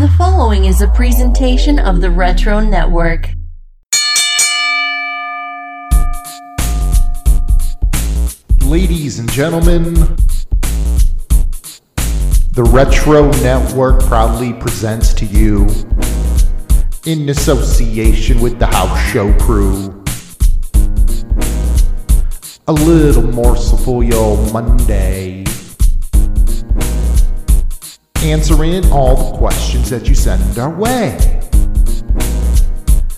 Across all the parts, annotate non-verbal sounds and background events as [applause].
The following is a presentation of the Retro Network. Ladies and gentlemen, the Retro Network proudly presents to you, in association with the House Show crew, a little morsel for your Monday. Answering all the questions that you send our way.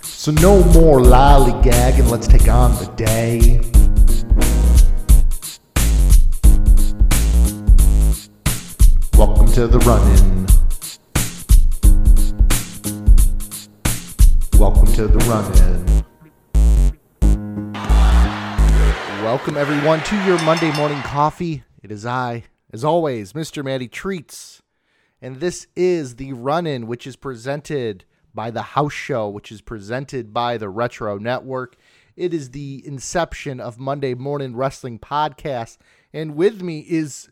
So, no more lollygagging, let's take on the day. Welcome to the run in. Welcome to the run in. Welcome, everyone, to your Monday morning coffee. It is I, as always, Mr. Matty Treats. And this is the run in, which is presented by the House Show, which is presented by the Retro Network. It is the inception of Monday Morning Wrestling Podcast. And with me is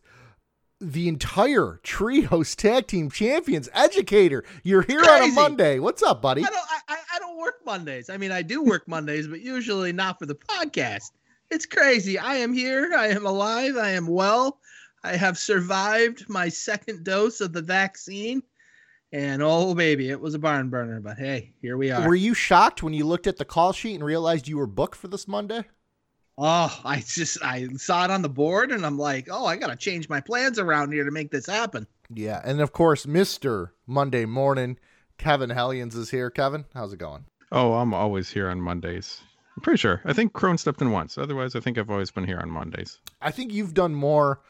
the entire Trios Tag Team Champions Educator. You're here on a Monday. What's up, buddy? I don't. I- I don't work Mondays. I mean, I do work Mondays, but usually not for the podcast. It's crazy. I am here. I am alive. I am well. I have survived my second dose of the vaccine, and oh baby, it was a barn burner. But hey, here we are. Were you shocked when you looked at the call sheet and realized you were booked for this Monday? oh, I just I saw it on the board, and I'm like, oh, I gotta change my plans around here to make this happen. Yeah, and of course, Mr. Monday Morning, Kevin Hellions is here. Kevin, how's it going? Oh, I'm always here on Mondays. I'm pretty sure. I think Crone stepped in once. Otherwise, I think I've always been here on Mondays. I think you've done more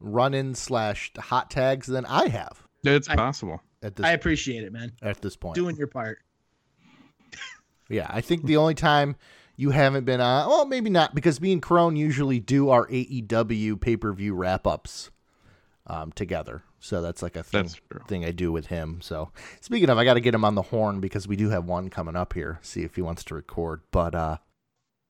run-in slash hot tags than I have It's I- possible. at this I appreciate it, man. at this point. Doing your part. [laughs] Yeah, I think the only time you haven't been on, well, maybe not, because me and Crone usually do our AEW pay per view wrap ups um, together. So that's like a thing, That's thing I do with him. So speaking of, I got to get him on the horn because we do have one coming up here. See if he wants to record. But uh,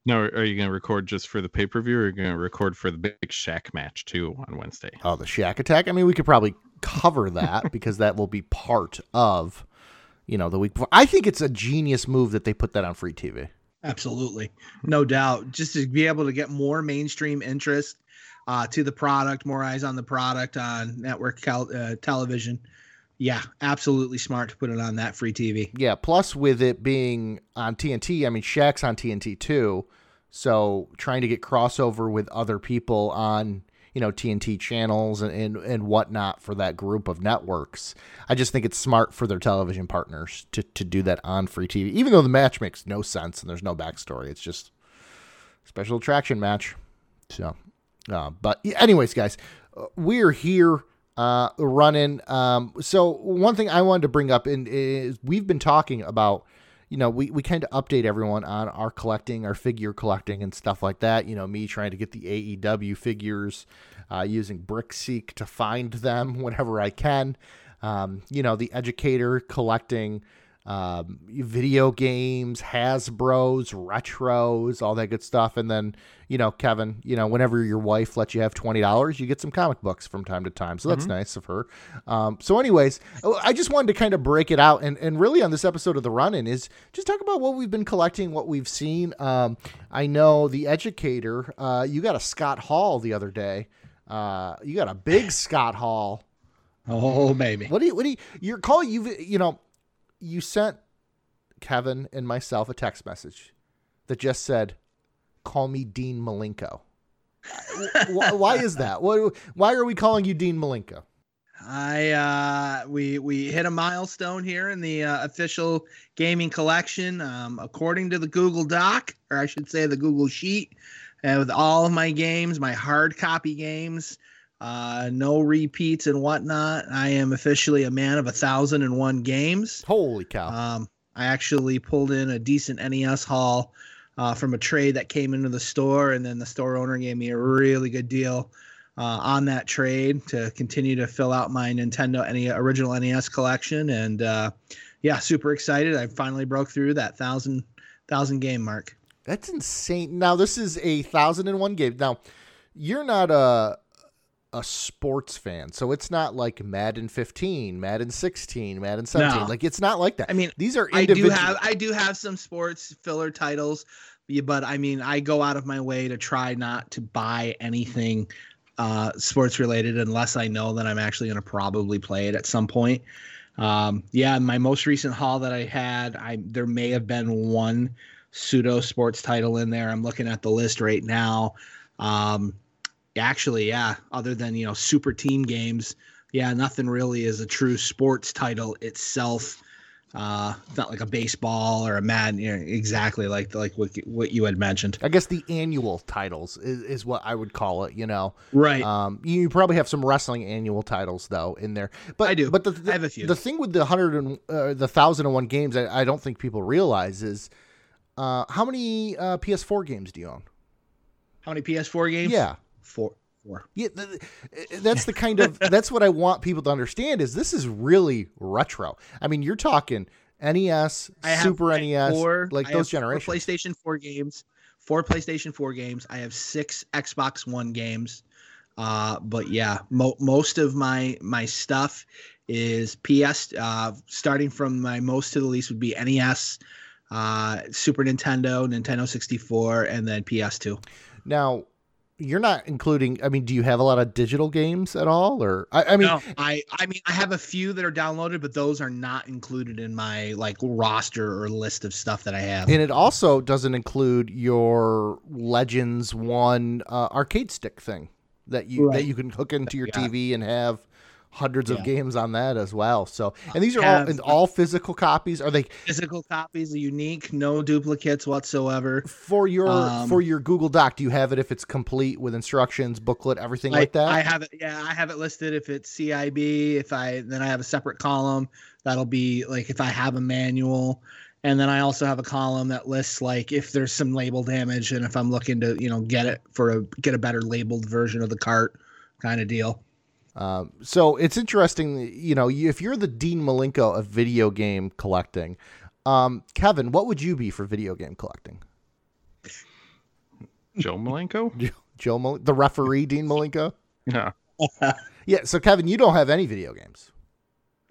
No, are you going to record just for the pay per view or are you going to record for the big Shaq match too on Wednesday? oh, the Shaq Attack. I mean, we could probably cover that [laughs] because that will be part of, you know, the week before. I think it's a genius move that they put that on free TV. Absolutely. No doubt. Just to be able to get more mainstream interest uh, to the product, more eyes on the product on network cal- uh, television. Yeah, absolutely smart to put it on that free TV. Yeah, plus with it being on TNT, I mean Shaq's on TNT too. So trying to get crossover with other people on, you know, TNT channels and, and, and whatnot for that group of networks. I just think it's smart for their television partners to, to do that on free TV, even though the match makes no sense and there's no backstory. It's just special attraction match. So, uh, but anyways, guys, uh, we're here uh, running. Um, so one thing I wanted to bring up in, is we've been talking about, you know, we, we kind of update everyone on our collecting, our figure collecting and stuff like that. You know, me trying to get the AEW figures, uh, using BrickSeek to find them [laughs] whenever I can. Um, you know, the educator collecting um, video games, Hasbro's, retros, all that good stuff. And then, you know, Kevin, you know, whenever your wife lets you have twenty dollars, you get some comic books from time to time. So that's nice of her. Um, so, anyways, I just wanted to kind of break it out and, and really on this episode of the run in is just talk about what we've been collecting, what we've seen. Um, I know the educator, uh, you got a Scott Hall the other day. Uh, you got a big Scott Hall. [laughs] Oh, baby. What do you, what do you, you're calling, you, you know, you sent Kevin and myself a text message that just said, call me Dean Malenko. why, why is that? Why are we calling you Dean Malenko? I uh we we hit a milestone here in the uh, official gaming collection um according to the Google Doc or I should say the Google Sheet and with all of my games my hard copy games uh no repeats and whatnot I am officially a man of a thousand and one games Holy cow. um I actually pulled in a decent NES haul uh, from a trade that came into the store and then the store owner gave me a really good deal uh, on that trade to continue to fill out my Nintendo NE original NES collection. And uh, yeah, super excited. I finally broke through that thousand thousand game mark. That's insane. Now, this is a thousand and one game. Now, you're not a a sports fan. So it's not like Madden 15, Madden 16, Madden 17. No. Like it's not like that. I mean, these are I do have I do have some sports filler titles, but I mean I go out of my way to try not to buy anything uh, sports related unless I know that I'm actually going to probably play it at some point. Um, yeah, my most recent haul that I had, I there may have been one pseudo sports title in there. I'm looking at the list right now. Um, actually, yeah, other than you know super team games, yeah, nothing really is a true sports title itself. Uh, it's not like a baseball or a Madden, you know, exactly like like what what you had mentioned. I guess the annual titles is, is what I would call it. You know, Right. um, you probably have some wrestling annual titles though in there. But I do. But the, the, I have a few. The thing with the hundred and uh, the thousand and one games, I, I don't think people realize is uh, how many uh, PS4 games do you own? How many PS4 games? Yeah. Four. Four. Yeah, th- that's the kind of [laughs] that's what I want people to understand is this is really retro. I mean, you're talking NES, have Super NES, four- like I those have four generations. PlayStation 4 games, four PlayStation 4 games. I have six Xbox One games. Uh, but yeah, mo- most of my my stuff is PS. Uh, starting from my most to the least would be NES, uh, Super Nintendo, Nintendo 64, and then PS2. Now, you're not including. I mean, do you have a lot of digital games at all, or I, I mean, no, I I mean I have a few that are downloaded, but those are not included in my like roster or list of stuff that I have. and it also doesn't include your Legends One uh, arcade stick thing that you that you can hook into your Yeah. TV and have hundreds of games on that as well. So, and these are all and all physical copies. Are they Physical copies unique, no duplicates whatsoever. for your Um, for your Google Doc? Do you have it if it's complete with instructions, booklet, everything I, like that? I have it. Yeah, I have it listed. If it's CIB, if I then I have a separate column that'll be like if I have a manual, and then I also have a column that lists like if there's some label damage and if I'm looking to you know get it for a get a better labeled version of the cart kind of deal. Um, so it's interesting, you know, if you're the Dean Malenko of video game collecting, um, Kevin, what would you be for video game collecting? Joe Malenko? [laughs] Joe- Mal- the referee, Dean Malenko. Yeah. [laughs] Yeah. So Kevin, you don't have any video games.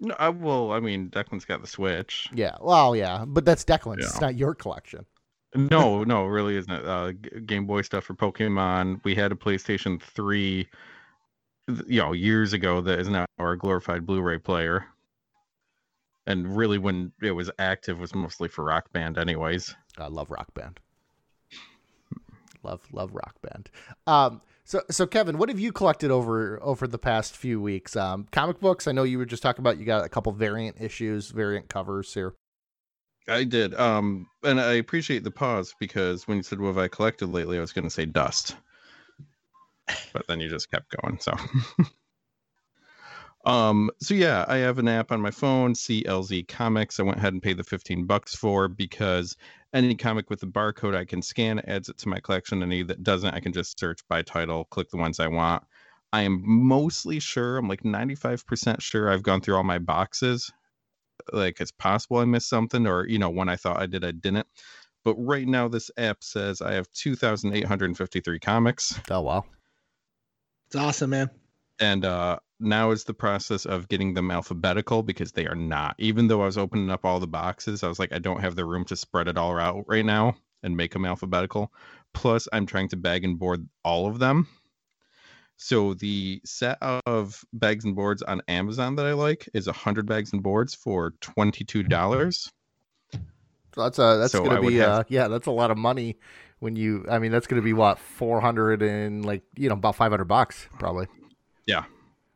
No, I, well, I mean, Declan's got the Switch. Yeah. Well, yeah, but that's Declan's. It's not your collection. No, no, it really isn't. Uh, Game Boy stuff for Pokemon. We had a PlayStation 3, th- you know, years ago that is now our glorified Blu-ray player. And really, when it was active, was mostly for Rock Band, anyways. I love Rock Band. Love, love Rock Band. Um, so, so Kevin, what have you collected over over the past few weeks? Um, comic books. I know you were just talking about. You got a couple variant issues, variant covers here. I did. Um, and I appreciate the pause because when you said what have I collected lately, I was going to say dust, but then you just kept going. So, [laughs] um, so yeah, I have an app on my phone, CLZ Comics. I went ahead and paid the fifteen bucks for because any comic with a barcode I can scan adds it to my collection. Any that doesn't, I can just search by title, click the ones I want. I am mostly sure, I'm like 95% sure I've gone through all my boxes like it's possible I missed something, or you know, when I thought I did, I didn't. But right now, this app says I have 2,853 comics, Oh wow. It's awesome, man. and uh, now is the process of getting them alphabetical because they are not. Even though I was opening up all the boxes, I was like, I don't have the room to spread it all out right now and make them alphabetical. Plus, I'm trying to bag and board all of them. So the set of bags and boards on Amazon that I like is 100 bags and boards for $22. So that's a that's So gonna I be have- uh yeah that's a lot of money when you I mean that's gonna be what four hundred and like you know about five hundred bucks probably Yeah,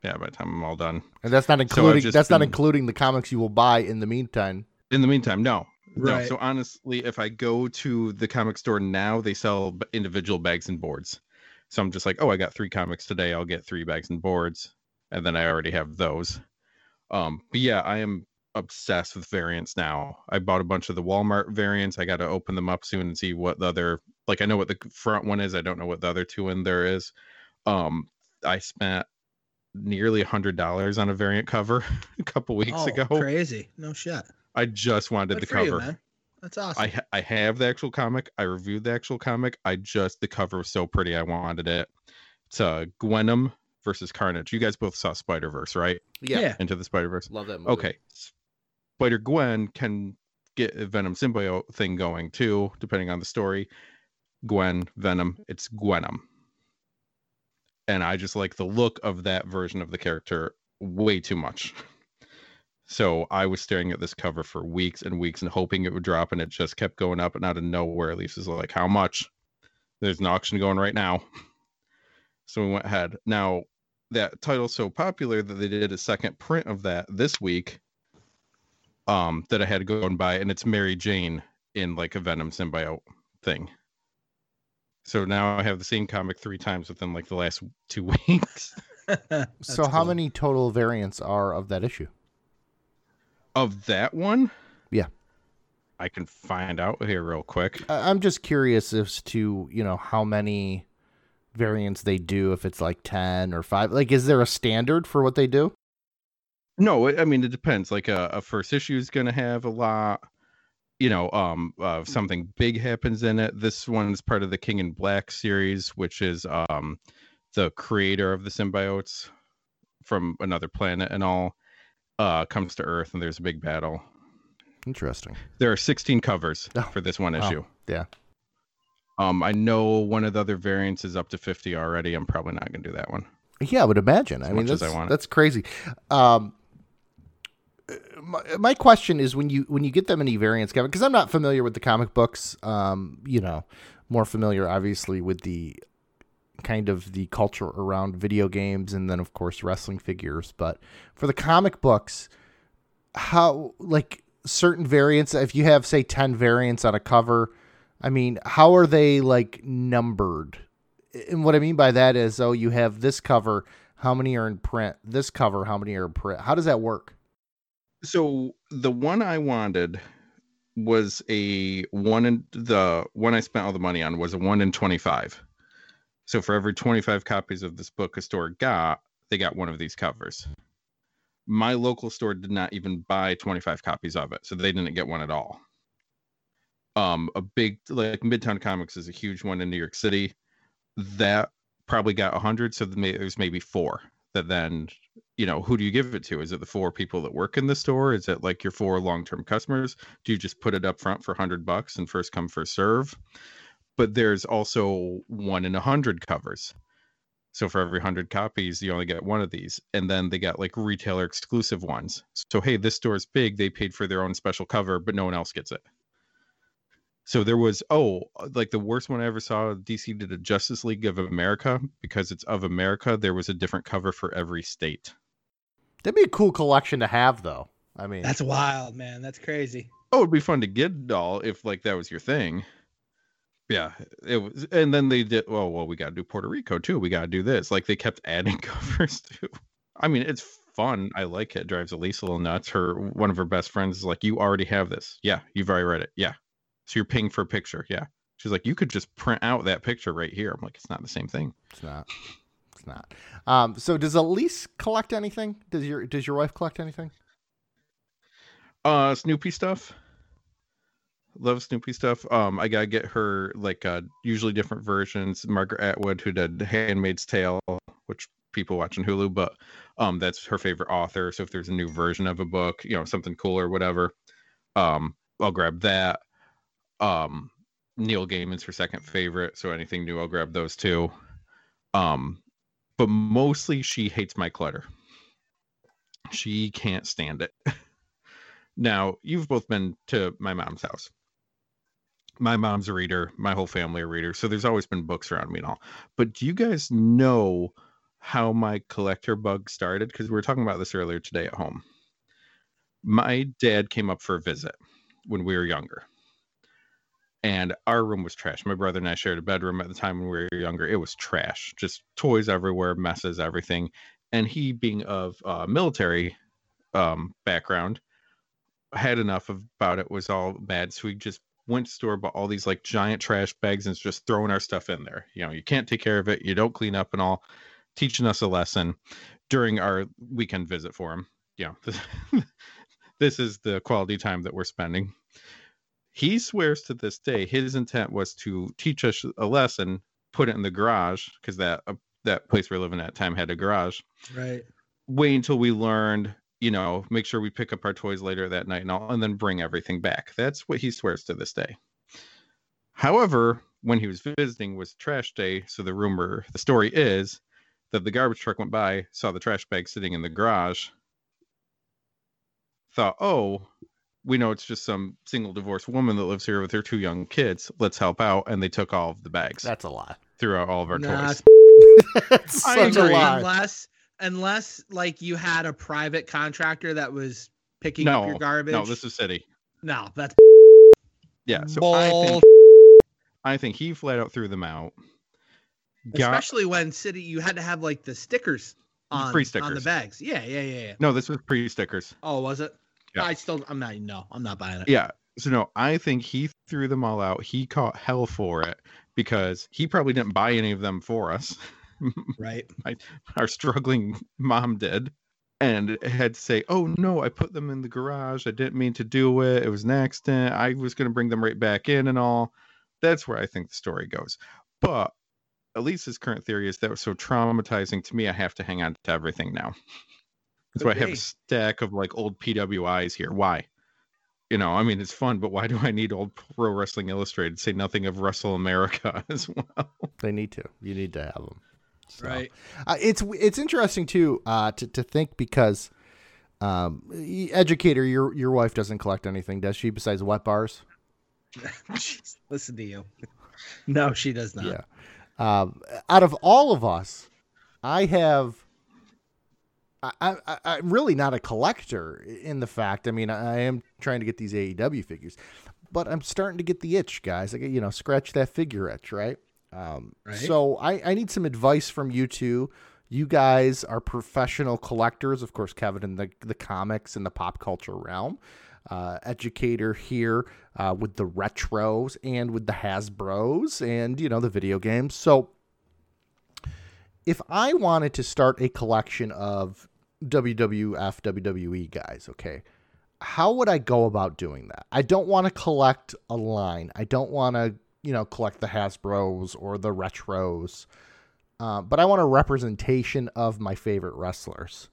yeah by the time I'm all done. and that's not I've including just that's not including the comics you will buy in the meantime. In the meantime, no. No. So honestly, if I go to the comic store now, they sell individual bags and boards. So I'm just like, oh, I got three comics today. I'll get three bags and boards, and then I already have those. Um, but yeah, I am obsessed with variants now. I bought a bunch of the Walmart variants. I got to open them up soon and see what the other. Like I know what the front one is. I don't know what the other two in there is. Um, I spent nearly a hundred dollars on a variant cover [laughs] a couple weeks oh, ago. crazy. No shit. I just wanted Good the for you, cover. man. That's awesome. I ha- I have the actual comic. I reviewed the actual comic. I just the cover was so pretty. I wanted it. It's uh Gwenom versus Carnage. You guys both saw Spider Verse, right? Yeah. Into the Spider Verse. love that movie. Okay. Spider Gwen can get a Venom symbiote thing going too, depending on the story. Gwen, Venom, it's Gwenom. And I just like the look of that version of the character way too much. So I was staring at this cover for weeks and weeks and hoping it would drop, and it just kept going up. And out of nowhere, Lisa's like, How much? There's an auction going right now. So we went ahead. Now, that title's so popular that they did a second print of that this week um that I had to go and buy, and it's Mary Jane in like a Venom symbiote thing. So now I have the same comic three times within like the last two [laughs] weeks. [laughs] So how many total variants are of that issue? of that one, Yeah. I can find out here real quick. I- I'm just curious as to you know how many variants they do. If it's like ten or five, like is there a standard for what they do? No, I mean it depends. Like a, a first issue is going to have a lot. You know, um, uh, something big happens in it. This one's part of the King in Black series, which is um, the creator of the symbiotes from another planet and all. Uh, comes to Earth and there's a big battle. Interesting. There are 16 covers Oh, for this one wow. issue. Yeah. Um, I know one of the other variants is up to 50 already. I'm probably not going to do that one. Yeah, I would imagine. I mean, as that's I want that's crazy. Um, my, my question is when you when you get that many variants, Kevin, because I'm not familiar with the comic books. Um, you know, more familiar obviously with the kind of the culture around video games and then of course wrestling figures. But for the comic books, how like certain variants, if you have say ten variants on a cover, I mean, how are they like numbered? And what I mean by that is, oh, you have this cover. How many are in print? This cover. How many are in print? How does that work? So the one I wanted was a one in the one I spent all the money on was a one in 25. So for every 25 copies of this book a store got, they got one of these covers. My local store did not even buy 25 copies of it, so they didn't get one at all. Um, a big like Midtown Comics is a huge one in New York City. That probably got 100, so there's maybe four that then you know who do you give it to? Is it the four people that work in the store? Is it like your four long-term customers? Do you just put it up front for 100 bucks and first come first serve? But there's also one in a hundred covers. So for every 100 copies you only get one of these and then they got like retailer exclusive ones. So hey this store is big they paid for their own special cover but no one else gets it. So there was oh like the worst one i ever saw dc did a justice league of america. Because it's of america there was a different cover for every state That'd be a cool collection to have, though. I mean, That's wild, man. That's crazy. oh it'd be fun to get it all if like that was your thing. Yeah it was and then they did well well we got to do puerto rico too. We got to do this. Like they kept adding [laughs] covers too. I mean it's fun. I like it, it drives elise a little nuts. Her one of her best friends is like you already have this. Yeah you've already read it. Yeah. So you're paying for a picture. Yeah. She's like you could just print out that picture right here. I'm like it's not the same thing. It's not. It's not. Um, so does Elise collect anything? Does your Does your wife collect anything? Uh, Snoopy stuff. Love Snoopy stuff. Um, I gotta get her like uh usually different versions. Margaret Atwood, who did *Handmaid's Tale*, which people watch on Hulu, but um, that's her favorite author. So if there's a new version of a book, you know, something cool or whatever, um, I'll grab that. Um, Neil Gaiman's her second favorite, so anything new, I'll grab those too. Um, but mostly she hates my clutter. She can't stand it. [laughs] Now, you've both been to my mom's house. My mom's a reader, my whole family are readers, so there's always been books around me and all. But do you guys know how my collector bug started? Because we were talking about this earlier today at home. My dad came up for a visit when we were younger. And our room was trash. My brother and I shared a bedroom at the time when we were younger. It was trash, just toys everywhere, messes, everything. And he, being of uh, military um, background, had enough of, about it was all bad. So we just went to store bought all these like giant trash bags and just throwing our stuff in there. You know you can't take care of it. You don't clean up and all. Teaching us a lesson during our weekend visit for him. You know this, [laughs] this is the quality time that we're spending he swears to this day his intent was to teach us a lesson put it in the garage because that uh, that place we are living at time had a garage. Right. Wait until we learned, you know, make sure we pick up our toys later that night and all, and then bring everything back. That's what he swears to this day. However, when he was visiting was trash day, so the rumor, the story is that the garbage truck went by, saw the trash bag sitting in the garage, thought, "Oh, we know it's just some single divorced woman that lives here with her two young kids. Let's help out." And they took all of the bags. That's a lie. Threw out all of our Nah, toys. [laughs] That's I such a agree. lie. Unless unless like you had a private contractor that was picking No, up your garbage. No, this is city. no, that's Yeah, so bull. I think I think he flat out threw them out. Got Especially when city you had to have like the stickers on, Free on the bags. Yeah, yeah, yeah, yeah. no, this was pre stickers. Oh, was it? Yeah. I still I'm not no, I'm not buying it. Yeah. So no, I think he threw them all out. He caught hell for it because he probably didn't buy any of them for us. [laughs] Right. My, Our struggling mom did. And had to say, oh no, I put them in the garage. I didn't mean to do it. It was an accident. I was going to bring them right back in and all. That's where I think the story goes. But Elise's current theory is that was so traumatizing to me, I have to hang on to everything now. That's why I have a stack of like old PWIs here. Why? You know, I mean, it's fun, but why do I need old Pro Wrestling Illustrated? Say nothing of Wrestle America [laughs] as well. They need to. You need to have them. So, Right. Uh, it's it's interesting too uh, to to think because um, educator, your your wife doesn't collect anything, does she? Besides wet bars. [laughs] Jeez, Listen to you. [laughs] No, she does not. Yeah. Um, out of all of us, I have. I, I, I'm really not a collector in the fact. I mean, I am trying to get these AEW figures, but I'm starting to get the itch, guys. I get, you know, scratch that figure itch, right? Um, Right. So I, I need some advice from you two. You guys are professional collectors, of course, Kevin, in the, the comics and the pop culture realm. Uh, educator here uh, with the retros and with the Hasbros and, you know, the video games. So if I wanted to start a collection of WWF, WWE guys, okay, how would I go about doing that? I don't want to collect a line. I don't want to, you know, collect the Hasbros or the retros, uh, but I want a representation of my favorite wrestlers.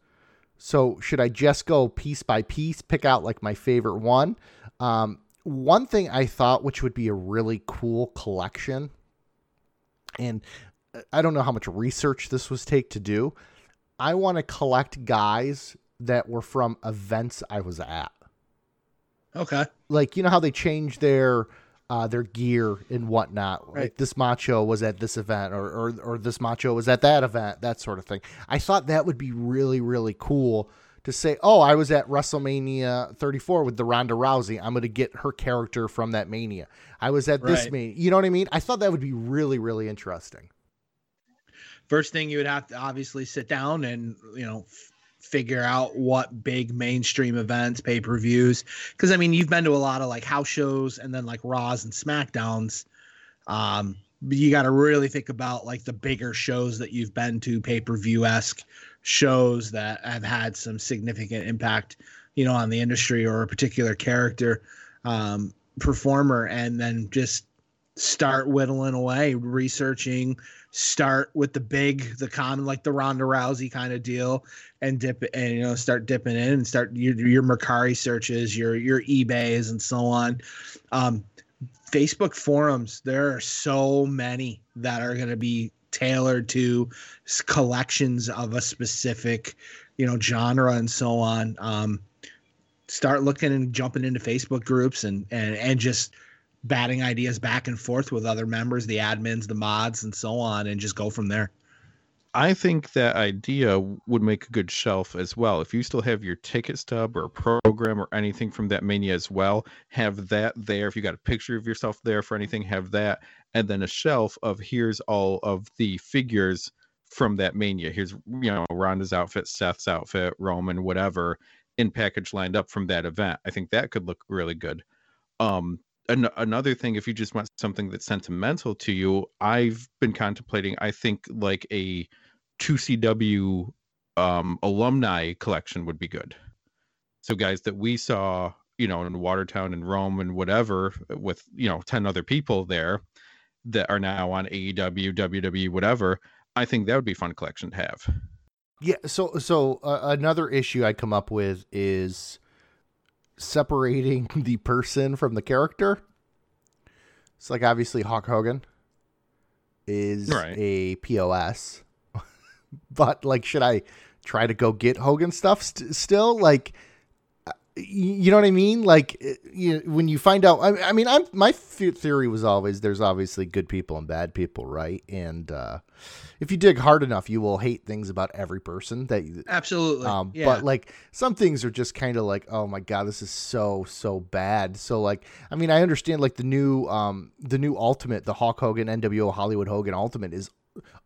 So should I just go piece by piece, pick out like my favorite one? Um, one thing I thought, which would be a really cool collection, and I don't know how much research this was take to do. I want to collect guys that were from events I was at. Okay. Like you know how they change their uh, their gear and whatnot. Like this macho was at this event, or, or or this macho was at that event, that sort of thing. I thought that would be really really cool to say, oh, I was at WrestleMania 34 with the Ronda Rousey. I'm going to get her character from that mania. I was at this mania. You know what I mean? I thought that would be really really interesting. First thing you would have to obviously sit down and you know f- figure out what big mainstream events, pay per views. Because I mean, you've been to a lot of like house shows and then like Raws and Smackdowns. Um, you got to really think about like the bigger shows that you've been to, pay per view esque shows that have had some significant impact, you know, on the industry or a particular character, um, performer, and then just start whittling away, researching, start with the big, the common, like the Ronda Rousey kind of deal, and dip and you know, start dipping in and start your your Mercari searches, your your eBay's, and so on. Um, Facebook forums, there are so many that are going to be tailored to collections of a specific, you know, genre and so on. Um, start looking and jumping into Facebook groups and and and just batting ideas back and forth with other members, the admins, the mods, and so on, and just go from there. I think that idea would make a good shelf as well. If you still have your ticket stub or program or anything from that mania as well, have that there. If you got a picture of yourself there for anything, have that. And then a shelf of here's all of the figures from that mania. Here's, you know, Ronda's outfit, Seth's outfit, Roman, whatever, in package lined up from that event. I think that could look really good. Um, an- another thing, if you just want something that's sentimental to you, I've been contemplating, I think like a 2CW um, alumni collection would be good. So guys that we saw, you know, in Watertown and Rome and whatever, with you know 10 other people there that are now on AEW, WWE, whatever. I think that would be fun collection to have. Yeah. So so uh, another issue I come up with is separating [laughs] the person from the character. It's like obviously Hulk Hogan is Right. a POS, [laughs] but like, should I try to go get Hogan stuff st- still? Like, you know what I mean? Like, uh, you, when you find out, I, I mean, I'm my theory was always there's obviously good people and bad people, right? And uh, if you dig hard enough, you will hate things about every person that you, Absolutely. um, yeah. But like some things are just kind of like, oh my god, this is so so bad. So like, I mean, I understand like the new um the new Ultimate, the Hulk Hogan NWO Hollywood Hogan Ultimate is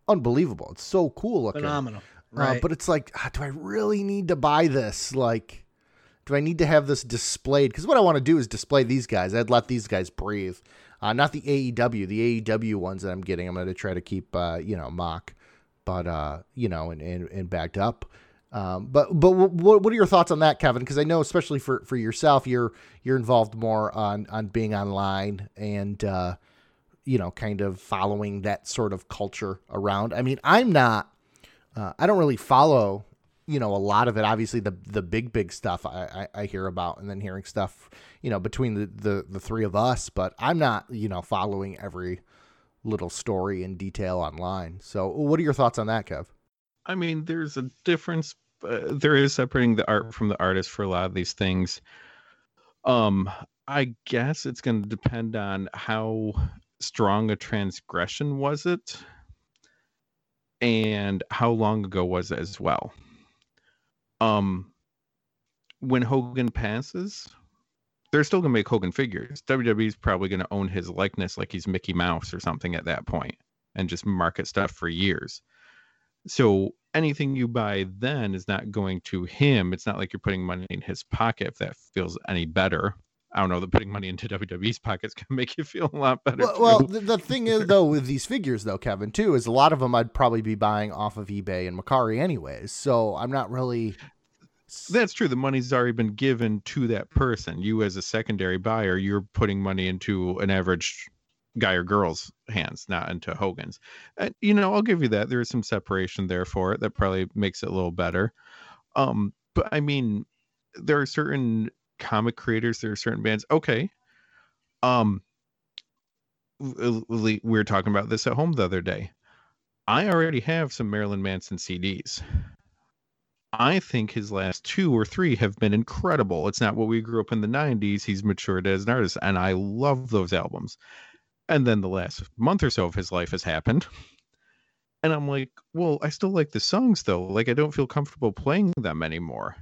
unbelievable. It's so cool looking. Phenomenal. Uh, but it's like, ah, do I really need to buy this? Like, do I need to have this displayed? Because what I want to do is display these guys. I'd let these guys breathe. Uh, not the AEW. The AEW ones that I'm getting, I'm going to try to keep, uh, you know, mock, but uh, you know, and and, and backed up. Um, but but what what are your thoughts on that, Kevin? Because I know, especially for, for yourself, you're you're involved more on on being online and uh, you know, kind of following that sort of culture around. I mean, I'm not. Uh, I don't really follow, you know, a lot of it. Obviously, the the big big stuff I, I, I hear about, and then hearing stuff, you know, between the, the the three of us. But I'm not, you know, following every little story in detail online. So, what are your thoughts on that, Kev? I mean, there's a difference. Uh, there is separating the art from the artist for a lot of these things. Um, I guess it's going to depend on how strong a transgression was it, and how long ago was it as well. Um, when Hogan passes, they're still to make Hogan figures. WWE's probably to own his likeness like he's Mickey Mouse or something at that point, and just market stuff for years. So anything you buy then is not going to him. It's not like you're putting money in his pocket if that feels any better. I don't know that putting money into WWE's pockets [laughs] can make you feel a lot better. Well, well the, the thing is [laughs] though with these figures though, Kevin, too, is a lot of them I'd probably be buying off of eBay and Mercari anyways. So I'm not really. that's true. The money's already been given to that person. You, as a secondary buyer, you're putting money into an average guy or girl's hands, not into Hogan's. And you know, I'll give you that. There is some separation there for it. That probably makes it a little better. Um, but I mean, there are certain comic creators, there are certain bands. Okay. Um, we we were talking about this at home the other day. I already have some Marilyn Manson CDs. I think his last two or three have been incredible. It's not what we grew up in the 90s. He's matured as an artist, and I love those albums. And then the last month or so of his life has happened. And I'm like, well, I still like the songs though. Like, I don't feel comfortable playing them anymore.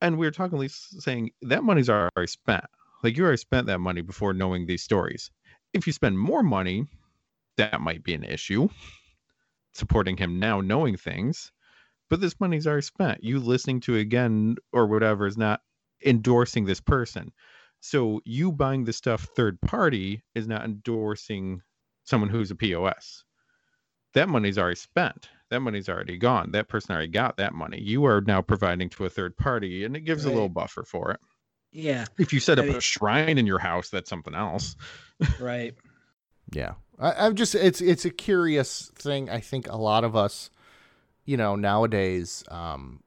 And we were talking, Lisa, saying that money's already spent. Like, you already spent that money before knowing these stories. If you spend more money, that might be an issue. Supporting him now, knowing things but this money's already spent. You listening to again or whatever is not endorsing this person. So you buying the stuff third party is not endorsing someone who's a POS. That money's already spent. That money's already gone. That person already got that money. You are now providing to a third party, and it gives a little buffer for it. yeah. If you set I up mean- a shrine in your house, that's something else. [laughs] Right. Yeah, I, I'm just it's it's a curious thing. I think a lot of us, you know, nowadays, um,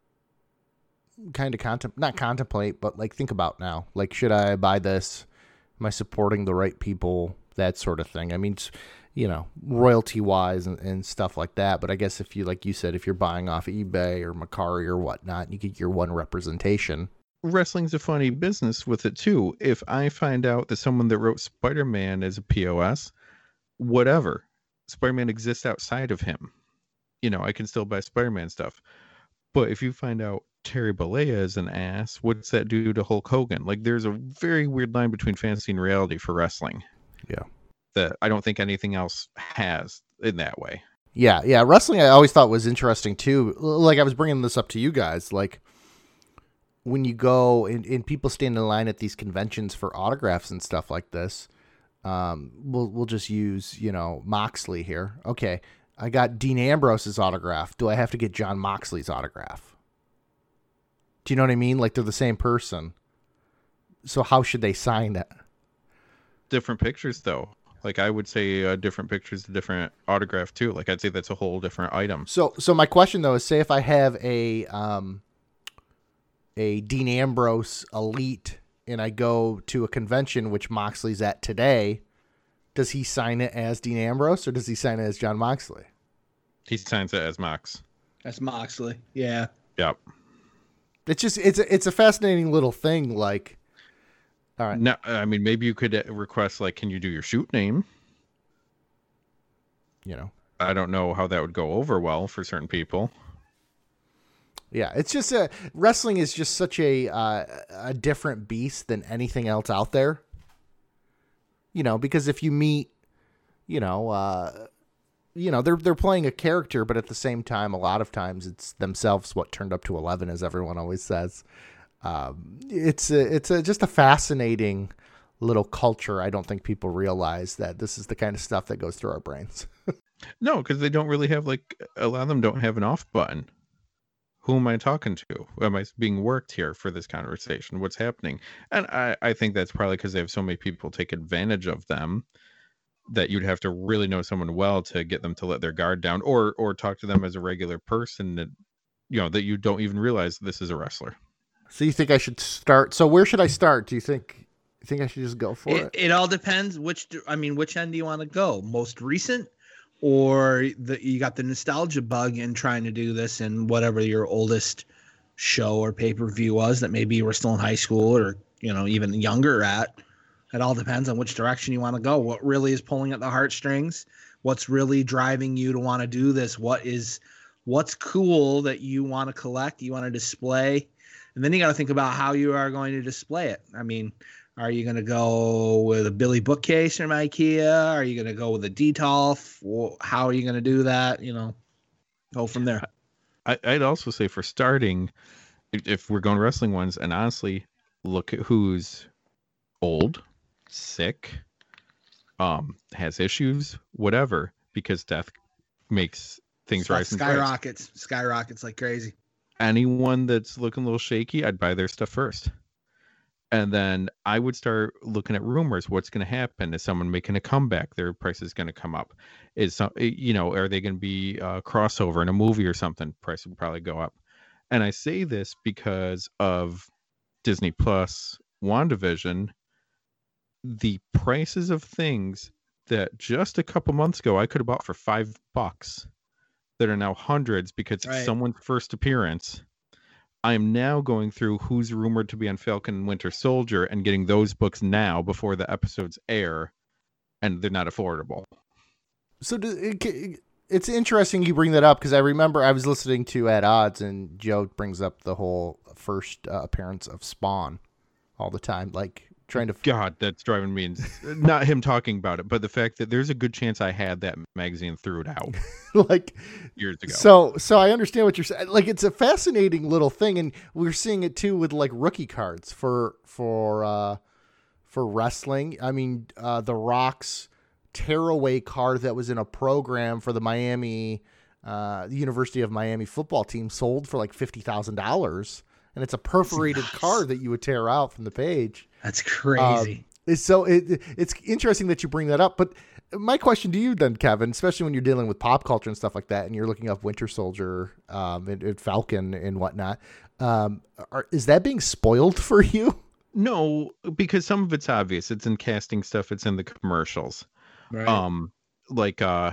kind of contem not contemplate, but like think about now. Like, should I buy this? Am I supporting the right people? That sort of thing. I mean, s- you know, royalty wise and, and stuff like that. But I guess if you, like you said, if you're buying off eBay or Mercari or whatnot, you get your one representation. wrestling's a funny business with it too. If I find out that someone that wrote Spider Man is a POS, whatever. Spider Man exists outside of him. You know, I can still buy Spider Man stuff. But if you find out Terry Bollea is an ass, what's that do to Hulk Hogan? Like, there's a very weird line between fantasy and reality for wrestling. Yeah. That I don't think anything else has in that way. Yeah, yeah. Wrestling, I always thought was interesting too. Like I was bringing this up to you guys, like when you go and, and people stand in line at these conventions for autographs and stuff like this. Um, we'll we'll just use you know Moxley here. Okay, I got Dean Ambrose's autograph. Do I have to get Jon Moxley's autograph? Do you know what I mean? Like they're the same person. So how should they sign that? Different pictures, though. Like I would say, uh, different pictures, a different autograph too. Like I'd say that's a whole different item. So, so my question though is, say if I have a um, a Dean Ambrose Elite, and I go to a convention which Moxley's at today, does he sign it as Dean Ambrose or does he sign it as Jon Moxley? He signs it as Mox. That's Moxley. Yeah. Yep. It's just it's a, it's a fascinating little thing. Like, all right, No, I mean maybe you could uh, request like, can you do your shoot name? you know, I don't know how that would go over well for certain people. yeah, it's just a wrestling is just such a uh, a different beast than anything else out there. You know, because if you meet, you know, uh, you know they're they're playing a character, but at the same time, a lot of times it's themselves what turned up to eleven, as everyone always says. Um, it's a, it's a, just a fascinating little culture. I don't think people realize that this is the kind of stuff that goes through our brains. [laughs] No, because they don't really have like a lot of them don't have an off button. Who am I talking to? Am I being worked here for this conversation? What's happening? And I, I think that's probably because they have so many people take advantage of them that you'd have to really know someone well to get them to let their guard down or or talk to them as a regular person that you know that you don't even realize this is a wrestler. So you think I should start? So where should I start? Do you think? You think I should just go for It, it? it all depends which I mean which end do you want to go? Most recent or the you got the nostalgia bug in trying to do this in whatever your oldest show or pay-per-view was that maybe you were still in high school or you know even younger at. It all depends on which direction you want to go. What really is pulling at the heartstrings? What's really driving you to want to do this? What is what's cool that you want to collect, you want to display? And then you got to think about how you are going to display it. I mean, are you going to go with a Billy bookcase from IKEA? Are you going to go with a Detolf? How are you going to do that? You know, go from there. I, I'd also say for starting, if, we're going wrestling ones, and honestly, look at who's old, sick, um, has issues, whatever, because death makes things Stuff rise skyrockets, skyrockets like crazy. Anyone that's looking a little shaky, I'd buy their stuff first. And then I would start looking at rumors. What's going to happen? Is someone making a comeback? Their price is going to come up. Is some, eh, you know, are they going to be a crossover in a movie or something? Price would probably go up. And I say this because of Disney Plus, WandaVision. The prices of things that just a couple months ago I could have bought for five bucks that are now hundreds because Right. it's someone's first appearance. I am now going through who's rumored to be on Falcon and Winter Soldier and getting those books now before the episodes air, and they're not affordable. So do, it, it's interesting you bring that up because I remember I was listening to At Odds and Joe brings up the whole first uh, appearance of Spawn all the time, like trying to. God, that's driving me. Ins- not him talking about it, but the fact that there's a good chance I had that magazine threw it out [laughs] like years ago. so so I understand what you're saying. Like it's a fascinating little thing, and we're seeing it too with like rookie cards for for uh for wrestling. I mean, uh the Rock's tearaway card that was in a program for the Miami uh the University of Miami football team sold for like fifty thousand dollars. And it's a perforated nuts. card that you would tear out from the page. That's crazy. It's so it, it's interesting that you bring that up. But my question to you then, Kevin, especially when you're dealing with pop culture and stuff like that, and you're looking up Winter Soldier, um, and, and Falcon and whatnot, um, are, is that being spoiled [laughs] for you? no, because some of it's obvious. It's in casting stuff. It's in the commercials. right. Um, like uh,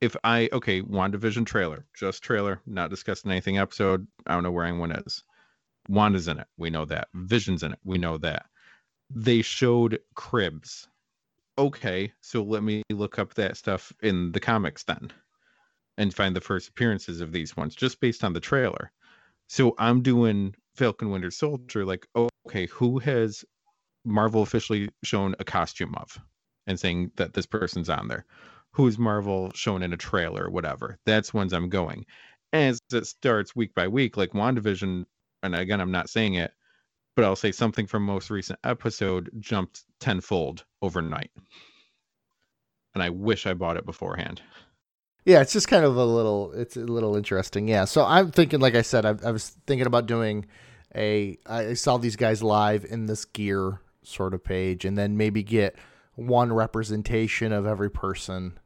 if I okay, WandaVision trailer, just trailer, not discussing anything episode. I don't know where anyone is. Wanda's in it. We know that. Vision's in it. We know that. They showed cribs. Okay, so let me look up that stuff in the comics then and find the first appearances of these ones just based on the trailer. So I'm doing Falcon Winter Soldier, like, okay, who has Marvel officially shown a costume of and saying that this person's on there? Who's Marvel shown in a trailer or whatever? That's ones I'm going. As it starts week by week, like WandaVision, and again, I'm not saying it, but I'll say something from most recent episode jumped tenfold overnight. And I wish I bought it beforehand. Yeah, it's just kind of a little, it's a little interesting. Yeah. So I'm thinking, like I said, I, I was thinking about doing a, I saw these guys live in this gear sort of page and then maybe get one representation of every person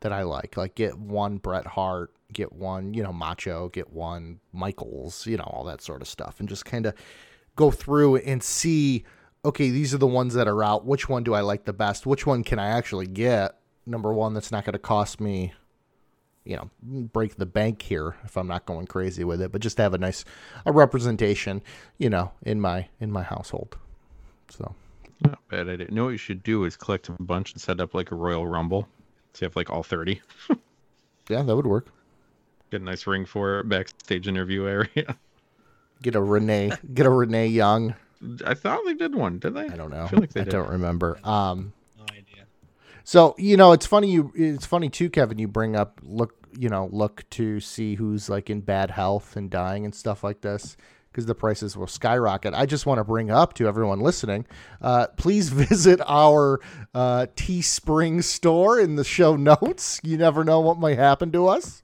that I like. Like get one Bret Hart, get one, you know, Macho, get one Michaels, you know, all that sort of stuff, and just kind of go through and see. Okay, these are the ones that are out. Which one do I like the best? Which one can I actually get? Number one, that's not going to cost me, you know, break the bank here if I'm not going crazy with it. But just to have a nice a representation, you know, in my in my household. So Not bad idea. You know what you should do is collect a bunch and set up like a Royal Rumble. So you have like all 30. [laughs] yeah, that would work. Get a nice ring for it, backstage interview area. [laughs] Get a Renee, get a Renee Young. I thought they did one, did they? I don't know. I feel like they I did. don't remember. Um, No idea. so you know, it's funny. You, it's funny too, Kevin. You bring up look, you know, look to see who's like in bad health and dying and stuff like this because the prices will skyrocket. I just want to bring up to everyone listening, uh, please [laughs] visit our uh, Teespring store in the show notes. You never know what might happen to us.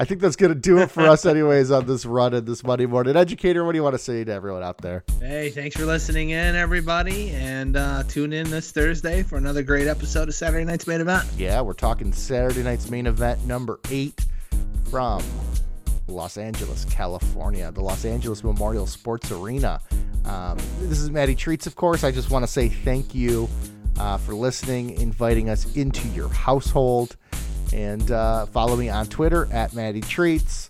I think that's going to do it for us, anyways, on this run and this Monday morning. Educator, what do you want to say to everyone out there? Hey, thanks for listening in, everybody, and uh, tune in this Thursday for another great episode of Saturday Night's Main Event. Yeah, we're talking Saturday night's main event number eight from Los Angeles, California, the Los Angeles Memorial Sports Arena. Um, this is Matty Treats, of course. I just want to say thank you uh, for listening, inviting us into your household, and uh, follow me on Twitter at Matty Treats.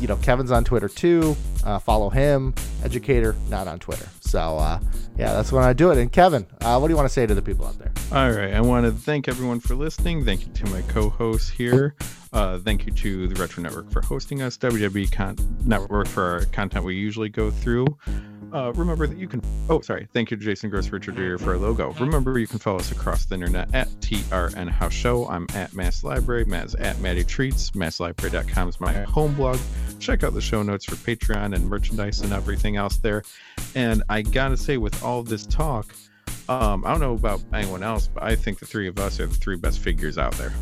You know, Kevin's on Twitter too. Uh, follow him. Educator, not on Twitter. So, uh, yeah, that's when I do it. And Kevin, uh, what do you want to say to the people out there? All right. I want to thank everyone for listening. Thank you to my co-hosts here. Uh, thank you to the Retro Network for hosting us. WWE Con- Network for our content we usually go through. Uh, remember that you can. Oh, sorry. Thank you to Jason Gross, Richard Deere for our logo. Remember you can follow us across the internet at TRN House Show. I'm at Masked Library. Matt's at Matty Treats. MaskedLibrary.com is my home blog. Check out the show notes for Patreon and merchandise and everything else there. And I gotta say, with all this talk, um, I don't know about anyone else, but I think the three of us are the three best figures out there.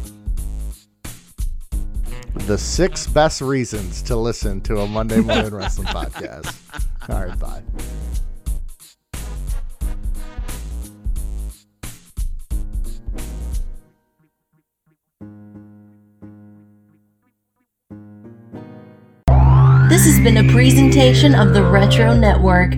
The six best reasons to listen to a Monday Morning [laughs] Wrestling podcast. All right, bye. This has been a presentation of the Retro Network.